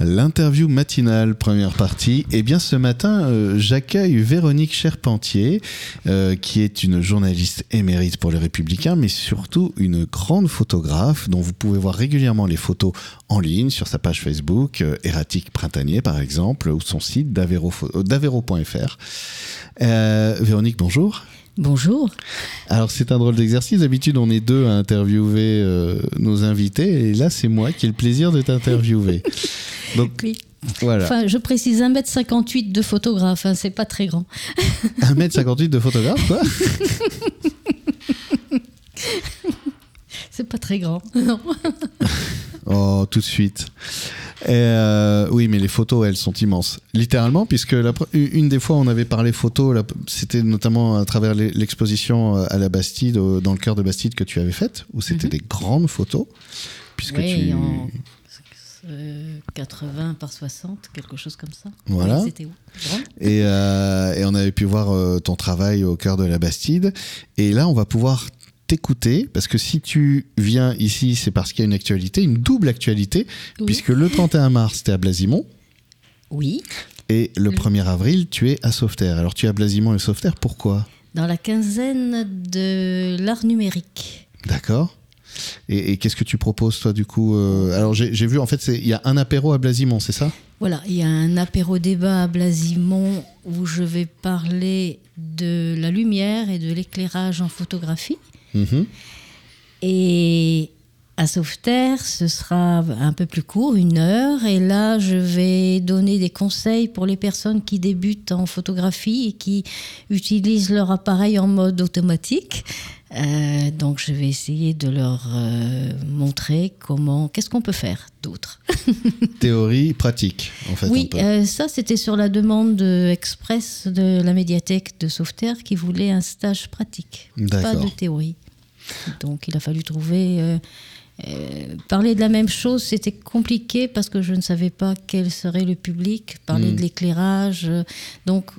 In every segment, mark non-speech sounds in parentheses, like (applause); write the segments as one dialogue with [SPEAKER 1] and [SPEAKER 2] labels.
[SPEAKER 1] L'interview matinale, première partie. Eh bien, ce matin, euh, j'accueille Véronique Charpentier, euh, qui est une journaliste émérite pour les Républicains, mais surtout une grande photographe dont vous pouvez voir régulièrement les photos en ligne sur sa page Facebook, euh, Erratique Printanier par exemple, ou son site davero.fr. Véronique, bonjour.
[SPEAKER 2] Bonjour.
[SPEAKER 1] Alors c'est un drôle d'exercice. D'habitude on est deux à interviewer euh, nos invités et là c'est moi qui ai le plaisir de t'interviewer. (laughs)
[SPEAKER 2] Donc oui. voilà. Enfin, je précise 1m58 de photographe, hein, c'est pas très grand.
[SPEAKER 1] 1m58 de photographe quoi? (laughs)
[SPEAKER 2] C'est pas très grand, non.
[SPEAKER 1] oh, tout de suite. Euh, oui, mais les photos, elles sont immenses. Littéralement, puisque une des fois, on avait parlé photos, c'était notamment à travers l'exposition euh, à la Bastide, dans le cœur de Bastide que tu avais faite, où c'était mhm. des grandes photos.
[SPEAKER 2] Puisque oui, tu... en 80 par 60, quelque chose comme ça.
[SPEAKER 1] Voilà. C'était où? Et, euh, et, on avait pu voir ton travail au cœur de la Bastide. Et là, on va pouvoir t'écouter, parce que si tu viens ici, c'est parce qu'il y a une actualité, une double actualité, puisque le 31 mars, tu es à Blasimont.
[SPEAKER 2] Oui.
[SPEAKER 1] Et le 1er avril, tu es à Sauveterre. Alors tu es à Blasimont et Sauveterre, pourquoi?
[SPEAKER 2] Dans la quinzaine de l'art numérique.
[SPEAKER 1] D'accord. Et, qu'est-ce que tu proposes, toi, du coup euh, Alors, j'ai vu, en fait, il y a un apéro à Blasimont, c'est ça?
[SPEAKER 2] Voilà, il y a un apéro débat à Blasimont où je vais parler de la lumière et de l'éclairage en photographie. Mhm. Et à Sauveterre, ce sera un peu plus court, une heure. Et là, je vais donner des conseils pour les personnes qui débutent en photographie et qui utilisent leur appareil en mode automatique. Euh, donc, je vais essayer de leur euh, montrer comment, qu'est-ce qu'on peut faire d'autre. (laughs)
[SPEAKER 1] Théorie, pratique, en fait.
[SPEAKER 2] Oui, euh, ça, c'était sur la demande express de la médiathèque de Sauveterre qui voulait un stage pratique, pas de théorie. Donc il a fallu trouver... Euh, euh, parler de la même chose, c'était compliqué parce que je ne savais pas quel serait le public, parler hmm. de l'éclairage. Euh, donc,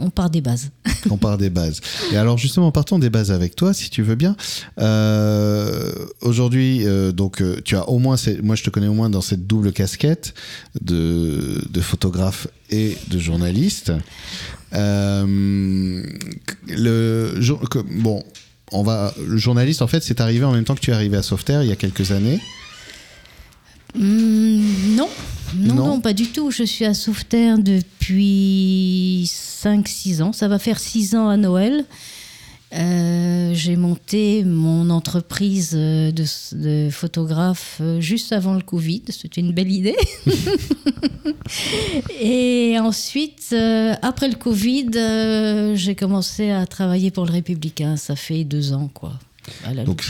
[SPEAKER 2] on, part des bases. (laughs)
[SPEAKER 1] on part des bases. Et alors, justement, partons des bases avec toi, si tu veux bien. Aujourd'hui, donc, tu as au moins, moi, je te connais au moins dans cette double casquette de, de photographe et de journaliste. le, bon, on va, le journaliste, en fait, c'est arrivé en même temps que tu es arrivé à Sauveterre il y a quelques années
[SPEAKER 2] hmm, non. non. non. pas du tout. Je suis à Sauveterre depuis 5-6 ans. Ça va faire 6 ans à Noël. Euh, j'ai monté mon entreprise de, de, photographe euh, juste avant le Covid. C'était une belle idée. (laughs) et ensuite, euh, après le Covid, j'ai commencé à travailler pour le Républicain. Ça fait deux ans, quoi
[SPEAKER 1] donc,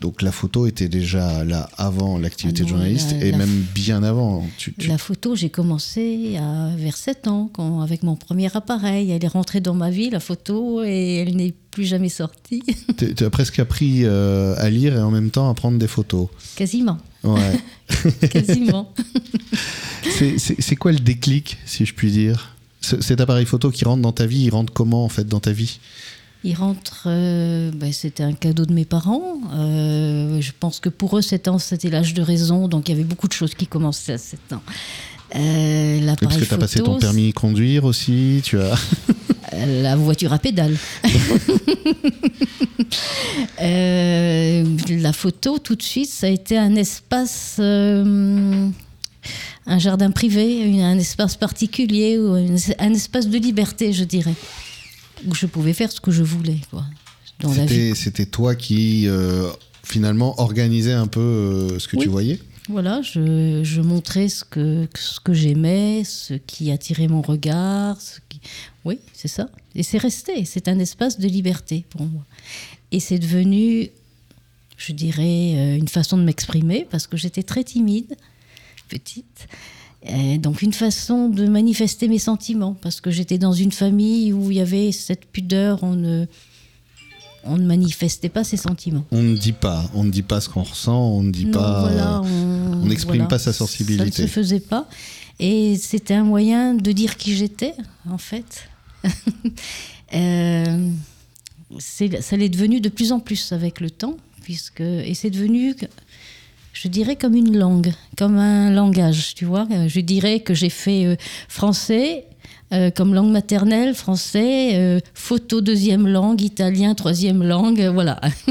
[SPEAKER 1] donc la photo était déjà là avant l'activité de journaliste et même bien avant.
[SPEAKER 2] La photo, j'ai commencé à, vers 7 ans quand, avec mon premier appareil. Elle est rentrée dans ma vie, la photo, et elle n'est plus jamais sortie. (laughs)
[SPEAKER 1] tu as presque appris euh, à lire et en même temps à prendre des photos.
[SPEAKER 2] Quasiment.
[SPEAKER 1] Ouais. (laughs)
[SPEAKER 2] Quasiment. (laughs)
[SPEAKER 1] c'est quoi le déclic, si je puis dire? Cet appareil photo qui rentre dans ta vie, il rentre comment en fait dans ta vie?
[SPEAKER 2] Il rentre, euh, ben, c'était un cadeau de mes parents. Euh, je pense que pour eux, 7 ans, c'était l'âge de raison, donc il y avait beaucoup de choses qui commençaient à 7 ans.
[SPEAKER 1] Euh, parce que tu as passé ton permis de conduire aussi, tu as... (laughs)
[SPEAKER 2] la voiture à pédale. (laughs) la photo, tout de suite, ça a été un espace, un jardin privé, un espace particulier, un espace de liberté, je dirais où je pouvais faire ce que je voulais.
[SPEAKER 1] C'était toi qui euh, finalement organisais un peu euh, ce que tu voyais
[SPEAKER 2] Voilà, je, je, montrais ce que, ce que j'aimais, ce qui attirait mon regard. Ce qui... Oui, c'est ça. Et c'est resté. C'est un espace de liberté pour moi. Et c'est devenu, je dirais, euh, une façon de m'exprimer parce que j'étais très timide, petite donc une façon de manifester mes sentiments, parce que j'étais dans une famille où il y avait cette pudeur, on ne, on ne manifestait pas ses sentiments.
[SPEAKER 1] On ne dit pas, on ne dit pas ce qu'on ressent, on ne dit pas, on n'exprime pas sa sensibilité.
[SPEAKER 2] Ça ne se faisait pas, et c'était un moyen de dire qui j'étais, en fait. (laughs) euh, ça l'est devenu de plus en plus avec le temps, puisque et c'est devenu je dirais comme une langue, comme un langage, tu vois. Je dirais que j'ai fait français, euh, comme langue maternelle, français, euh, photo deuxième langue, italien troisième langue, voilà. (laughs)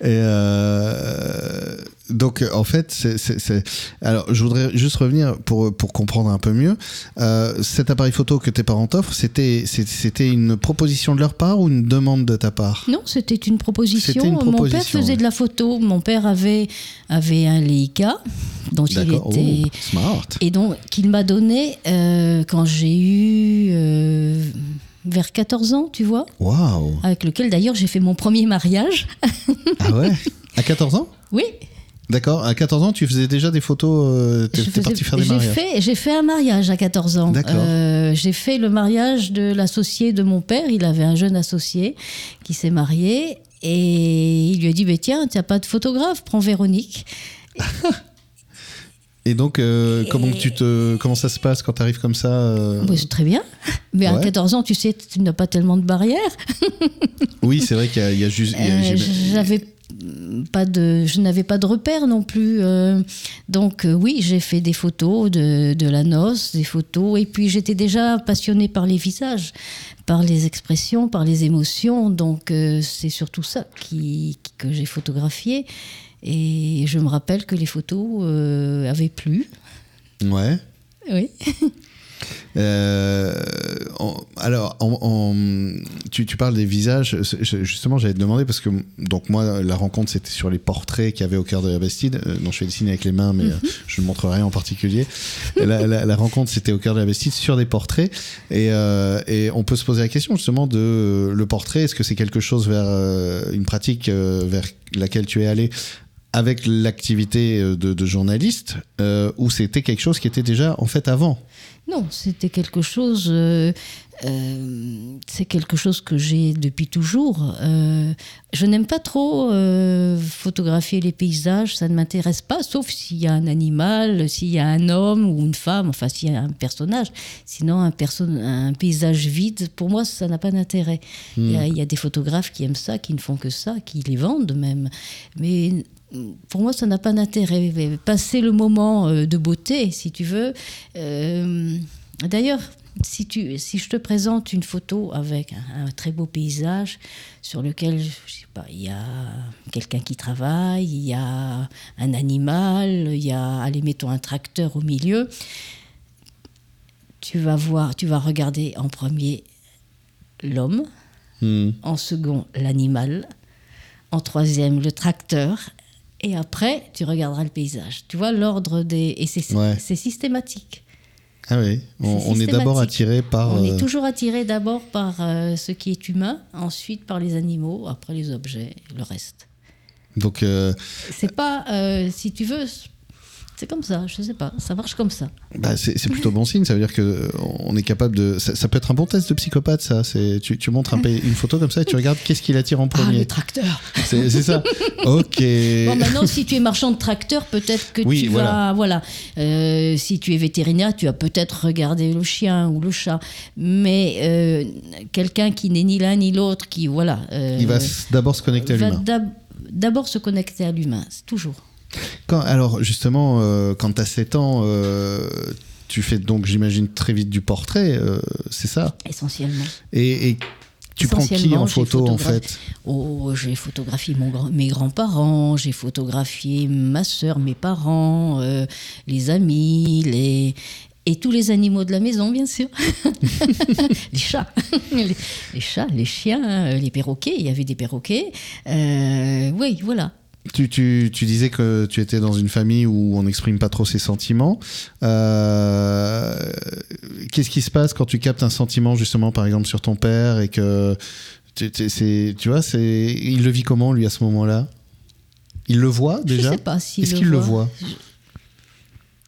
[SPEAKER 1] Et euh, donc, en fait, c'est, alors je voudrais juste revenir pour, pour comprendre un peu mieux. Euh, cet appareil photo que tes parents t'offrent, c'était, c'était une proposition de leur part ou une demande de ta part?
[SPEAKER 2] Non, c'était une proposition. Mon père faisait de la photo. Mon père avait, avait un Leica dont il était
[SPEAKER 1] oh, smart.
[SPEAKER 2] et donc qu'il m'a donné euh, quand j'ai eu vers 14 ans, tu vois.
[SPEAKER 1] Waouh
[SPEAKER 2] Avec lequel d'ailleurs j'ai fait mon premier mariage.
[SPEAKER 1] ah ouais? À 14 ans?
[SPEAKER 2] Oui.
[SPEAKER 1] D'accord. À 14 ans, tu faisais déjà des photos euh, étais parti faire des mariages
[SPEAKER 2] J'ai fait un mariage à 14 ans.
[SPEAKER 1] D'accord.
[SPEAKER 2] Euh, j'ai fait le mariage de l'associé de mon père. Il avait un jeune associé qui s'est marié. Et il lui a dit, bah, tiens, tu n'as pas de photographe, prends Véronique. (laughs)
[SPEAKER 1] Et donc, euh, comment, tu te, comment ça se passe quand tu arrives comme ça euh
[SPEAKER 2] C'est très bien. Mais à 14 ans, tu sais, tu n'as pas tellement de barrières.
[SPEAKER 1] oui, c'est vrai qu'il y, a juste.
[SPEAKER 2] Euh, j'avais pas de, je n'avais pas de repères non plus. donc oui, j'ai fait des photos de, de, la noce, des photos, et puis j'étais déjà passionnée par les visages, par les expressions, par les émotions. Donc c'est surtout ça qui, que j'ai photographié. Et je me rappelle que les photos euh, avaient plu.
[SPEAKER 1] Ouais.
[SPEAKER 2] Oui. (laughs)
[SPEAKER 1] Euh, alors, tu, parles des visages. Justement, j'allais te demander parce que donc moi, la rencontre c'était sur les portraits qu'il y avait au cœur de la Bastide. Euh, dont je fais dessiner avec les mains, mais mhm. je ne montre rien en particulier. la, rencontre c'était au cœur de la Bastide sur des portraits et, et, on peut se poser la question justement de le portrait. Est-ce que c'est quelque chose vers une pratique vers laquelle tu es allé avec l'activité euh, de, journaliste euh, ou c'était quelque chose qui était déjà en fait avant?
[SPEAKER 2] Non, c'était quelque chose. Euh, c'est quelque chose que j'ai depuis toujours. je n'aime pas trop photographier les paysages, ça ne m'intéresse pas, sauf s'il y a un animal, s'il y a un homme ou une femme, enfin s'il y a un personnage. Sinon, un, un paysage vide, pour moi, ça n'a pas d'intérêt. Il y, hmm. y, a des photographes qui aiment ça, qui ne font que ça, qui les vendent même. Mais pour moi, ça n'a pas d'intérêt. Passer le moment euh, de beauté, si tu veux. Euh, d'ailleurs, si, tu, si je te présente une photo avec un, très beau paysage sur lequel, je sais pas, il y a quelqu'un qui travaille, il y a un animal, il y a, allez, mettons un tracteur au milieu, tu vas voir, tu vas regarder en premier l'homme, hmm. en second l'animal, en troisième le tracteur et après, tu regarderas le paysage. Tu vois l'ordre des. Et c'est systématique.
[SPEAKER 1] Ah oui, on est, d'abord attiré par.
[SPEAKER 2] On est euh, toujours attiré d'abord par euh, ce qui est humain, ensuite par les animaux, après les objets, le reste.
[SPEAKER 1] Donc. Euh,
[SPEAKER 2] c'est pas, si tu veux, c'est comme ça, je sais pas, ça marche comme ça.
[SPEAKER 1] Bah, c'est plutôt bon signe, ça veut dire qu'on est capable de. Ça, peut être un bon test de psychopathe, ça. Tu, tu montres un, une photo comme ça et tu regardes qu'est-ce qui l'attire en premier. Ah,
[SPEAKER 2] le tracteur
[SPEAKER 1] C'est ça Ok. (laughs)
[SPEAKER 2] Bon, maintenant, si tu es marchand de tracteur, peut-être que tu vas. Voilà. Euh, si tu es vétérinaire, tu vas peut-être regarder le chien ou le chat. Mais euh, quelqu'un qui n'est ni l'un ni l'autre, qui. Voilà.
[SPEAKER 1] Euh, Il va d'abord se connecter à l'humain.
[SPEAKER 2] D'abord se connecter à l'humain, toujours.
[SPEAKER 1] Quand, alors justement, euh, quand tu as 7 ans, euh, tu fais donc, j'imagine, très vite du portrait, euh, c'est ça?
[SPEAKER 2] Essentiellement.
[SPEAKER 1] Et, tu prends qui en photo en fait?
[SPEAKER 2] Oh, j'ai photographié mon, mes grands-parents, j'ai photographié ma soeur, mes parents, les amis, les, et tous les animaux de la maison, bien sûr. (laughs) les chats, les, chats, les chiens, les perroquets. Il y avait des perroquets. oui, voilà.
[SPEAKER 1] Tu, tu, tu, disais que tu étais dans une famille où on n'exprime pas trop ses sentiments. Euh, qu'est-ce qui se passe quand tu captes un sentiment, justement, par exemple, sur ton père et que. Tu, tu vois, il le vit comment, lui, à ce moment-là? Il le voit déjà?
[SPEAKER 2] Je sais pas s'il
[SPEAKER 1] Est-ce qu'il le voit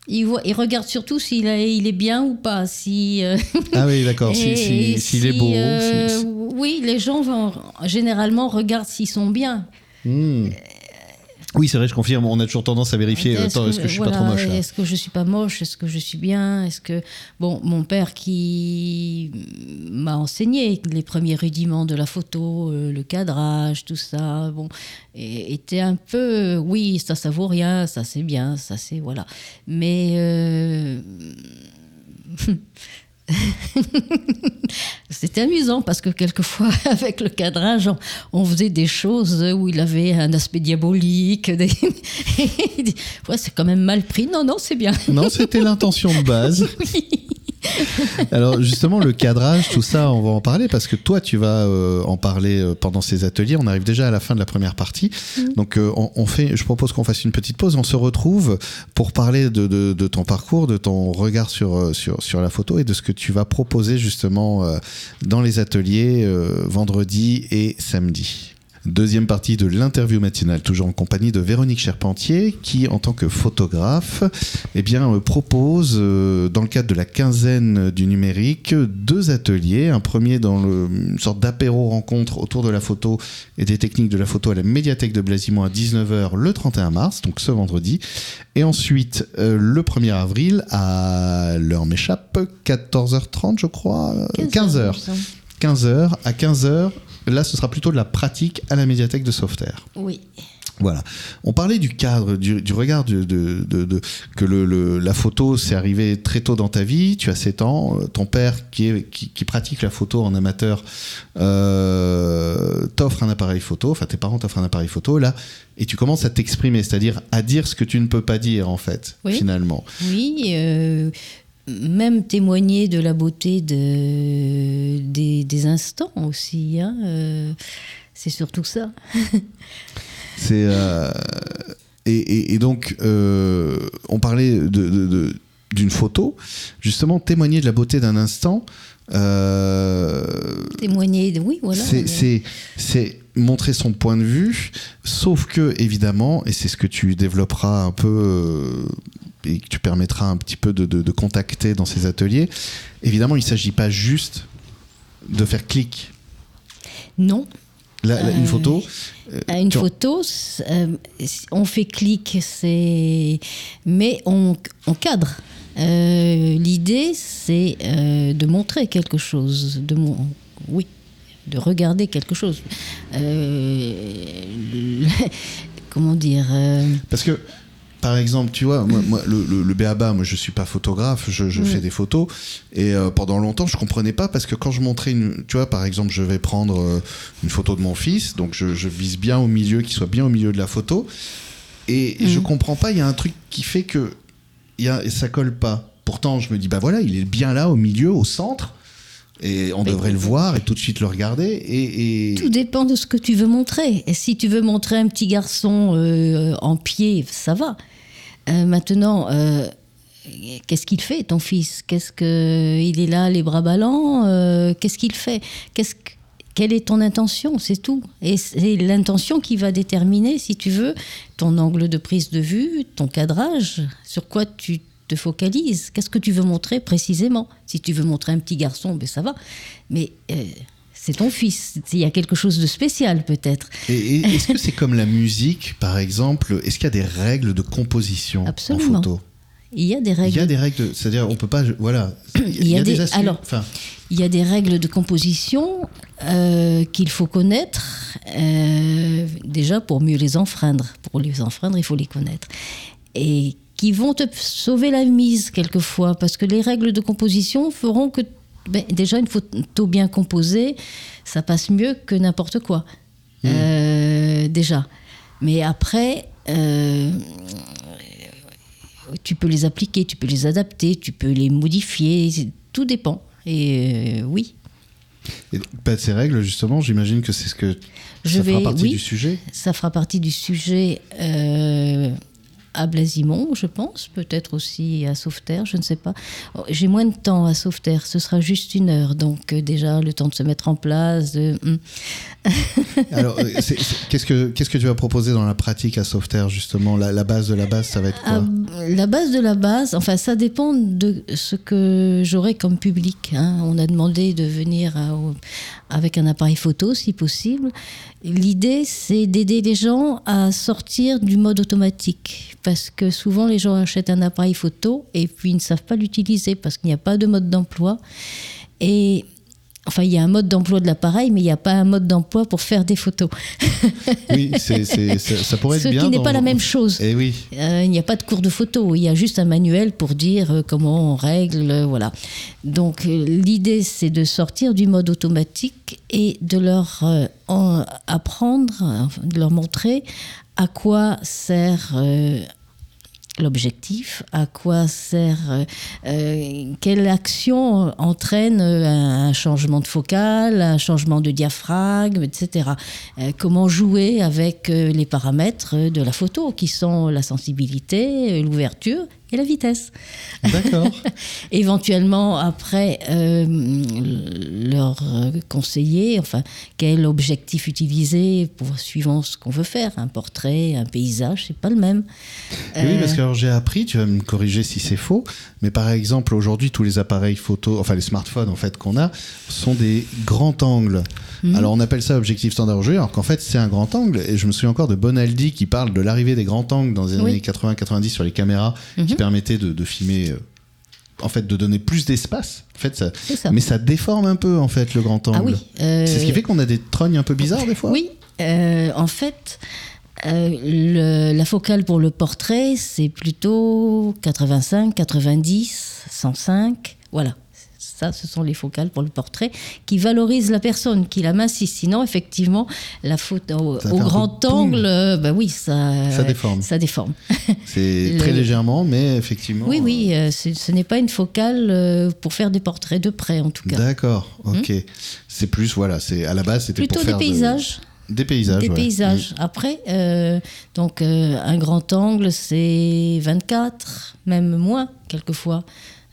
[SPEAKER 2] il, voit, il regarde surtout s'il il est bien ou pas. Si,
[SPEAKER 1] euh, Ah oui, d'accord. (laughs) S'il si, est beau.
[SPEAKER 2] Euh, oui, les gens vont, généralement regardent s'ils sont bien.
[SPEAKER 1] Hmm. Oui, c'est vrai, je confirme. On a toujours tendance à vérifier. Est-ce que, je suis pas trop moche
[SPEAKER 2] Est-ce que je suis pas moche Est-ce que je suis bien Est-ce que bon, mon père qui m'a enseigné les premiers rudiments de la photo, euh, le cadrage, tout ça, bon, était un peu, oui, ça, ça vaut rien, ça c'est bien, ça c'est voilà. Mais euh, (laughs) (laughs) C'était amusant parce que quelquefois, (laughs) avec le cadrage, on, faisait des choses où il avait un aspect diabolique. (laughs) ouais, c'est quand même mal pris. Non, non, c'est bien.
[SPEAKER 1] Non, c'était l'intention de base. oui. (laughs) Alors justement, le cadrage, tout ça, on va en parler parce que toi, tu vas euh, en parler euh, pendant ces ateliers. On arrive déjà à la fin de la première partie. Mm. Donc euh, on, fait, je propose qu'on fasse une petite pause. On se retrouve pour parler de, ton parcours, de ton regard sur, sur, sur, la photo et de ce que tu vas proposer justement dans les ateliers vendredi et samedi. Deuxième partie de l'interview matinale, toujours en compagnie de Véronique Charpentier, qui, en tant que photographe, eh bien, euh, propose, euh, dans le cadre de la quinzaine du numérique, deux ateliers. Un premier dans le, une sorte d'apéro rencontre autour de la photo et des techniques de la photo à la médiathèque de Blasimont à 19h le 31 mars, donc ce vendredi. Et ensuite, euh, le 1er avril, à l'heure m'échappe, 14h30, je crois, 15h. 15h, à 15h, Là, ce sera plutôt de la pratique à la médiathèque de Sauveterre.
[SPEAKER 2] Oui.
[SPEAKER 1] Voilà. On parlait du cadre, du, regard de, que le, la photo s'est arrivé très tôt dans ta vie. Tu as 7 ans. Ton père, qui, est, qui, pratique la photo en amateur, euh, t'offre un appareil photo. Enfin, tes parents t'offrent un appareil photo là, et tu commences à t'exprimer, c'est-à-dire à dire ce que tu ne peux pas dire en fait, finalement.
[SPEAKER 2] Oui. Euh, même témoigner de la beauté de, des, instants aussi. Hein, euh, c'est surtout ça. (laughs)
[SPEAKER 1] c'est euh, et, donc euh, on parlait de, d'une photo, justement témoigner de la beauté d'un instant.
[SPEAKER 2] témoigner, oui, voilà.
[SPEAKER 1] C'est, c'est montrer son point de vue, sauf que évidemment, et c'est ce que tu développeras un peu et que tu permettras un petit peu de, contacter dans ces ateliers, évidemment, il ne s'agit pas juste de faire clic.
[SPEAKER 2] Non.
[SPEAKER 1] une euh, photo
[SPEAKER 2] euh, Une photo, euh, on fait clic, c'est... mais on, cadre. L'idée, c'est de montrer quelque chose, de oui, de regarder quelque chose. (laughs) comment dire
[SPEAKER 1] Parce que par exemple, tu vois, moi, le, le, le BABA, moi je suis pas photographe, je, mm. fais des photos et euh, pendant longtemps je comprenais pas parce que quand je montrais une, tu vois, par exemple, je vais prendre euh, une photo de mon fils, donc je, vise bien au milieu, qu'il soit bien au milieu de la photo et je mm. comprends pas, il y a un truc qui fait que y a, ça colle pas. Pourtant, je me dis, bah voilà, il est bien là, au milieu, au centre. Et on devrait le voir et tout de suite le regarder. Et,
[SPEAKER 2] Tout dépend de ce que tu veux montrer. Et si tu veux montrer un petit garçon euh, en pied, ça va. Euh, maintenant, euh, qu'est-ce qu'il fait, ton fils? Qu'est-ce que il est là, les bras ballants Qu'est-ce qu'il fait? Qu'est-ce quelle est ton intention? C'est tout. Et c'est l'intention qui va déterminer, si tu veux, ton angle de prise de vue, ton cadrage, sur quoi tu te focalises. Qu'est-ce que tu veux montrer précisément? Si tu veux montrer un petit garçon, ben ça va. Mais c'est ton fils. Il y a quelque chose de spécial peut-être.
[SPEAKER 1] Et, (laughs) est-ce que c'est comme la musique, par exemple? Est-ce qu'il y a des règles de composition en photo?
[SPEAKER 2] Il y a des règles.
[SPEAKER 1] Il y a des règles, c'est-à-dire on peut pas, voilà.
[SPEAKER 2] Il y, a, des, alors, il y a des règles de composition euh, qu'il faut connaître euh, déjà pour mieux les enfreindre. Pour les enfreindre, il faut les connaître et qui vont te sauver la mise quelquefois parce que les règles de composition feront que ben, déjà, une photo bien composée, ça passe mieux que n'importe quoi. Hmm. Euh, déjà. Mais après, euh, tu peux les appliquer, tu peux les adapter, tu peux les modifier, tout dépend. Et euh, oui.
[SPEAKER 1] Et pas de ces règles, justement, j'imagine que c'est ce que
[SPEAKER 2] Je ça
[SPEAKER 1] fera partie du sujet.
[SPEAKER 2] Ça fera partie du sujet à Blasimont, je pense, peut-être aussi à Sauveterre, je ne sais pas. J'ai moins de temps à Sauveterre, ce sera juste une heure, donc euh, déjà le temps de se mettre en place. Hmm. (laughs)
[SPEAKER 1] Alors, euh, qu'est-ce que qu'est-ce que tu vas proposer dans la pratique à Sauveterre justement? La, base de la base, ça va être quoi?
[SPEAKER 2] La base de la base, enfin, ça dépend de ce que j'aurai comme public. Hein. On a demandé de venir avec un appareil photo, si possible. L'idée, c'est d'aider les gens à sortir du mode automatique. Parce que souvent, les gens achètent un appareil photo et puis ils ne savent pas l'utiliser parce qu'il n'y a pas de mode d'emploi. Et Enfin, il y a un mode d'emploi de l'appareil, mais il n'y a pas un mode d'emploi pour faire des photos. (laughs)
[SPEAKER 1] oui, c'est, ça, pourrait être
[SPEAKER 2] bien. Ce qui n'est pas la même chose.
[SPEAKER 1] Et eh oui.
[SPEAKER 2] Euh, il n'y a pas de cours de photo. Il y a juste un manuel pour dire euh, comment on règle, euh, voilà. Donc l'idée, c'est de sortir du mode automatique et de leur apprendre, de leur montrer à quoi sert l'objectif, à quoi sert, euh, euh, quelle action entraîne euh, un changement de focale, un changement de diaphragme, etc. comment jouer avec les paramètres de la photo, qui sont la sensibilité, l'ouverture et la vitesse.
[SPEAKER 1] D'accord. (laughs)
[SPEAKER 2] Éventuellement, après, euh, leur conseiller, enfin, quel objectif utiliser pour suivant ce qu'on veut faire, un portrait, un paysage, c'est pas le même.
[SPEAKER 1] Oui, parce que j'ai appris, tu vas me corriger si c'est faux, mais par exemple, aujourd'hui, tous les appareils photo, enfin les smartphones en fait qu'on a, sont des grands angles. Mhm. Alors on appelle ça objectif standard aujourd'hui, alors qu'en fait c'est un grand angle. Et je me souviens encore de Bonaldi qui parle de l'arrivée des grands angles dans les années 80-90 sur les caméras, qui mhm. permettaient de, filmer. Euh, en fait, de donner plus d'espace. En fait, ça, mais ça déforme un peu en fait le grand ah angle. C'est ce qui euh, fait qu'on a des trognes un peu bizarres des fois.
[SPEAKER 2] Oui, euh, en fait, la focale pour le portrait, c'est plutôt 85, 90, 105. Voilà. Ça, ce sont les focales pour le portrait qui valorisent la personne, qui la massissent. Sinon, effectivement, la photo au, grand angle, ben oui, ça,
[SPEAKER 1] ça déforme.
[SPEAKER 2] Ça déforme. (laughs)
[SPEAKER 1] C'est très légèrement, mais effectivement.
[SPEAKER 2] Oui, oui, euh, ce n'est pas une focale euh, pour faire des portraits de près, en tout cas.
[SPEAKER 1] D'accord, ok. Hmm c'est plus, voilà, c'est à la base, c'était pour
[SPEAKER 2] faire des paysages.
[SPEAKER 1] Des paysages.
[SPEAKER 2] Des paysages. Hmm. Après, donc un grand angle, c'est 24, même moins quelquefois.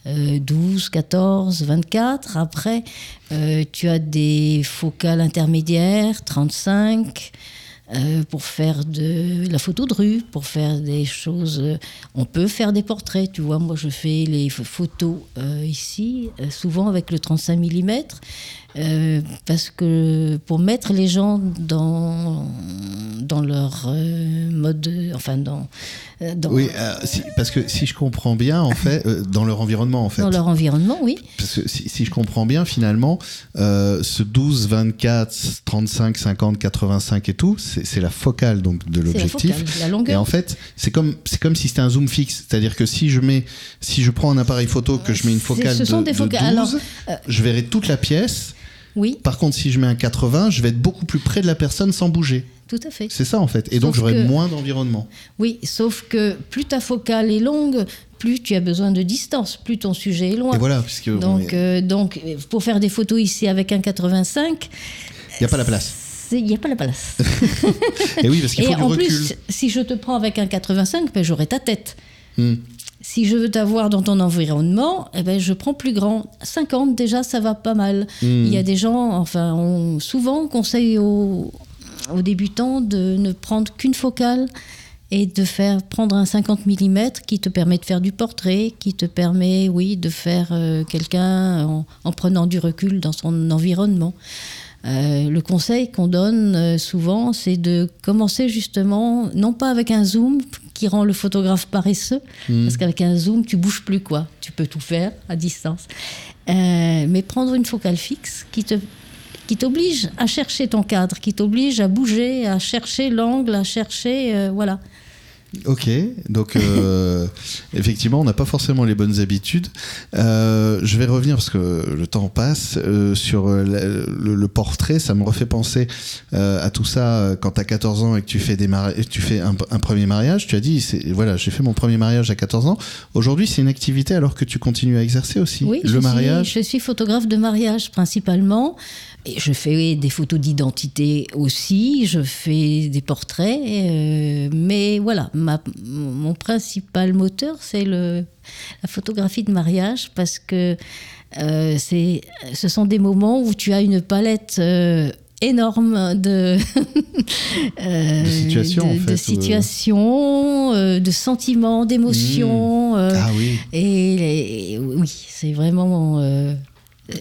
[SPEAKER 2] 12, 14, 24. Après, euh, tu as des focales intermédiaires, 35. Euh, pour faire de la photo de rue, pour faire des choses. Euh, on peut faire des portraits, tu vois. Moi, je fais les photos ici, souvent avec le 35 mm. Euh, parce que pour mettre les gens dans, dans leur euh, mode, enfin dans,
[SPEAKER 1] euh, oui, parce que si je comprends bien, en fait, dans leur environnement, en fait.
[SPEAKER 2] Dans leur environnement, oui.
[SPEAKER 1] Parce que si, si je comprends bien, finalement, ce 12, 24, 35, 50, 85 et tout, c'est la focale donc de l'objectif.
[SPEAKER 2] La, longueur.
[SPEAKER 1] Et en fait, c'est comme comme si c'était un zoom fixe, c'est-à-dire que si je mets, si je prends un appareil photo que je mets une focale de, de 12, Alors, je verrai toute la pièce.
[SPEAKER 2] Oui.
[SPEAKER 1] Par contre, si je mets un 80, je vais être beaucoup plus près de la personne sans bouger.
[SPEAKER 2] Tout à fait.
[SPEAKER 1] C'est ça en fait. Et donc j'aurai moins d'environnement.
[SPEAKER 2] Oui, sauf que plus ta focale est longue, plus tu as besoin de distance, plus ton sujet est loin.
[SPEAKER 1] Et voilà, puisque
[SPEAKER 2] donc, euh, donc pour faire des photos ici avec un 85,
[SPEAKER 1] il n'y a pas la place.
[SPEAKER 2] Il n'y a pas la place. (laughs)
[SPEAKER 1] et oui, parce qu'il faut
[SPEAKER 2] Et
[SPEAKER 1] en
[SPEAKER 2] plus, si je te prends avec un 85, ben, j'aurai ta tête.
[SPEAKER 1] Hmm.
[SPEAKER 2] Si je veux t'avoir dans ton environnement, eh ben, je prends plus grand. 50, déjà, ça va pas mal. Hmm. Il y a des gens, enfin, on, souvent, on conseille aux, débutants de ne prendre qu'une focale et de faire prendre un 50 mm qui te permet de faire du portrait, qui te permet, oui, de faire euh, quelqu'un en, prenant du recul dans son environnement. Euh, le conseil qu'on donne euh, souvent, c'est de commencer justement, non pas avec un zoom qui rend le photographe paresseux, hmm. parce qu'avec un zoom, tu bouges plus quoi, tu peux tout faire à distance. Euh, mais prendre une focale fixe qui te qui t'oblige à chercher ton cadre, qui t'oblige à bouger, à chercher l'angle, à chercher, voilà.
[SPEAKER 1] Ok, donc euh, (laughs) effectivement, on n'a pas forcément les bonnes habitudes. Euh, je vais revenir parce que le temps passe euh, sur le, portrait. Ça me refait penser à tout ça quand tu as 14 ans et que tu fais, des tu fais un, premier mariage. Tu as dit, voilà, j'ai fait mon premier mariage à 14 ans. Aujourd'hui, c'est une activité alors que tu continues à exercer aussi.
[SPEAKER 2] Oui,
[SPEAKER 1] le
[SPEAKER 2] je
[SPEAKER 1] mariage?
[SPEAKER 2] Suis, je suis photographe de mariage principalement. Et je fais des photos d'identité aussi, je fais des portraits, mais voilà, mon principal moteur, c'est la photographie de mariage parce que euh, ce sont des moments où tu as une palette euh, énorme de, (laughs)
[SPEAKER 1] de situations,
[SPEAKER 2] de,
[SPEAKER 1] en fait,
[SPEAKER 2] de, situations, euh, de sentiments, d'émotions.
[SPEAKER 1] Mmh.
[SPEAKER 2] euh,
[SPEAKER 1] Ah oui.
[SPEAKER 2] et, et oui, c'est vraiment.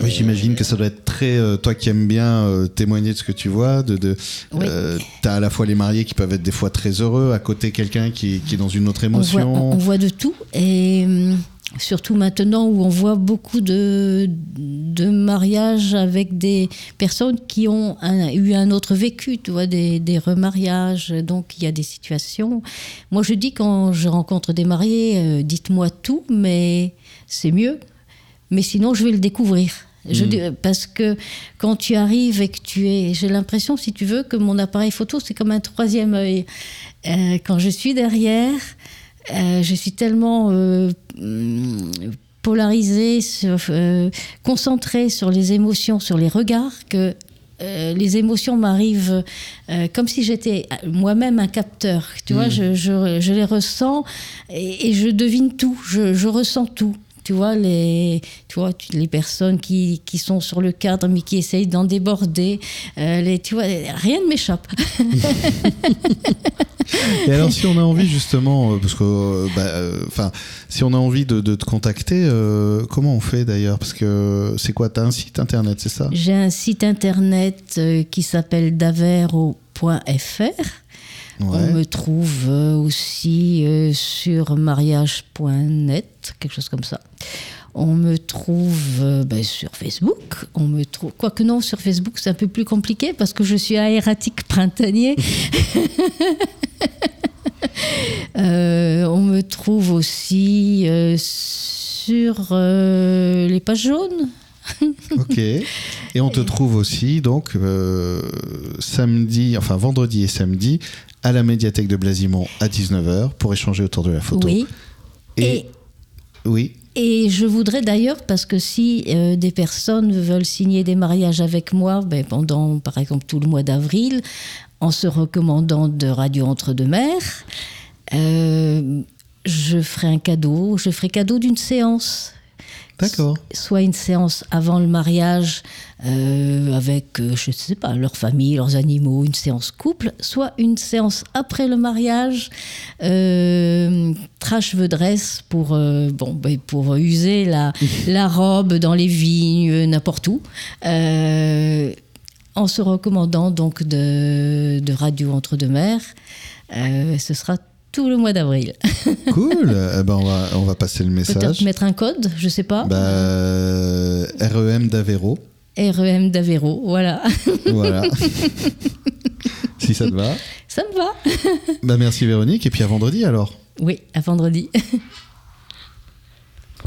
[SPEAKER 1] Oui, j'imagine que ça doit être très. euh, toi qui aimes bien euh, témoigner de ce que tu vois, de, de,
[SPEAKER 2] Oui.
[SPEAKER 1] euh, t'as à la fois les mariés qui peuvent être des fois très heureux, à côté quelqu'un qui, qui est dans une autre
[SPEAKER 2] on, voit,
[SPEAKER 1] émotion.
[SPEAKER 2] on- on voit de tout. Et hum, surtout maintenant où on voit beaucoup de, de mariages avec des personnes qui ont un- eu un autre vécu, tu vois, des, des remariages. Donc il y a des situations. Moi je dis quand je rencontre des mariés, dites-moi tout, mais c'est mieux. Mais sinon je vais le découvrir. Je
[SPEAKER 1] Mm.
[SPEAKER 2] dis- parce que quand tu arrives et que tu es, j'ai l'impression, si tu veux, que mon appareil photo c'est comme un troisième œil. Euh, quand je suis derrière, euh, je suis tellement euh, hum, polarisée, sur, euh, concentrée sur les émotions, sur les regards, que euh, les émotions m'arrivent euh, comme si j'étais moi-même un capteur. Tu vois, je, je- je les ressens et, et je devine tout, je, je ressens tout. Tu vois, les, tu vois, les personnes qui, qui sont sur le cadre mais qui essayent d'en déborder, euh, les, tu vois, rien ne m'échappe. (laughs)
[SPEAKER 1] Et alors, si on a envie justement, euh, parce que, euh, bah, enfin, si on a envie de, de te contacter, euh, comment on fait d'ailleurs? Parce que c'est quoi? T'as un site internet, c'est ça?
[SPEAKER 2] J'ai un site internet qui s'appelle davero.fr. On me trouve euh, aussi euh, sur mariage.net, quelque chose comme ça. On me trouve euh, ben, sur Facebook. On me trouve, quoique non, sur Facebook c'est un peu plus compliqué parce que je suis aératique printanier. (laughs) Euh, on me trouve aussi euh, sur euh, les pages jaunes.
[SPEAKER 1] Ok. Et on te trouve aussi, donc, euh, samedi, enfin vendredi et samedi, à la médiathèque de Blasimont à 19h pour échanger autour de la photo.
[SPEAKER 2] Oui.
[SPEAKER 1] Et,
[SPEAKER 2] Et-
[SPEAKER 1] oui.
[SPEAKER 2] Et je voudrais d'ailleurs, parce que si euh, des personnes veulent signer des mariages avec moi ben, pendant, par exemple, tout le mois d'avril, en se recommandant de Radio Entre-deux-Mers, euh, je ferai un cadeau, je ferai cadeau d'une séance.
[SPEAKER 1] D'accord.
[SPEAKER 2] Soit une séance avant le mariage euh, avec, euh, je ne sais pas, leur famille, leurs animaux, une séance couple, soit une séance après le mariage, euh, trash vedresse pour, euh, bon, ben, pour user la, (laughs) la robe dans les vignes, n'importe où. En se recommandant donc de, de Radio Entre-deux-Mers, euh, ce sera tout le mois d'avril. (laughs)
[SPEAKER 1] Cool. Eh ben, on, va, on va passer le
[SPEAKER 2] Peut-être
[SPEAKER 1] message.
[SPEAKER 2] mettre un code, je sais pas.
[SPEAKER 1] Bah, REM d'Avero.
[SPEAKER 2] REM d'Avero, voilà.
[SPEAKER 1] Voilà. (laughs) si ça te va.
[SPEAKER 2] Ça me va.
[SPEAKER 1] Bah, merci Véronique. Et puis à vendredi alors.
[SPEAKER 2] Oui, à vendredi.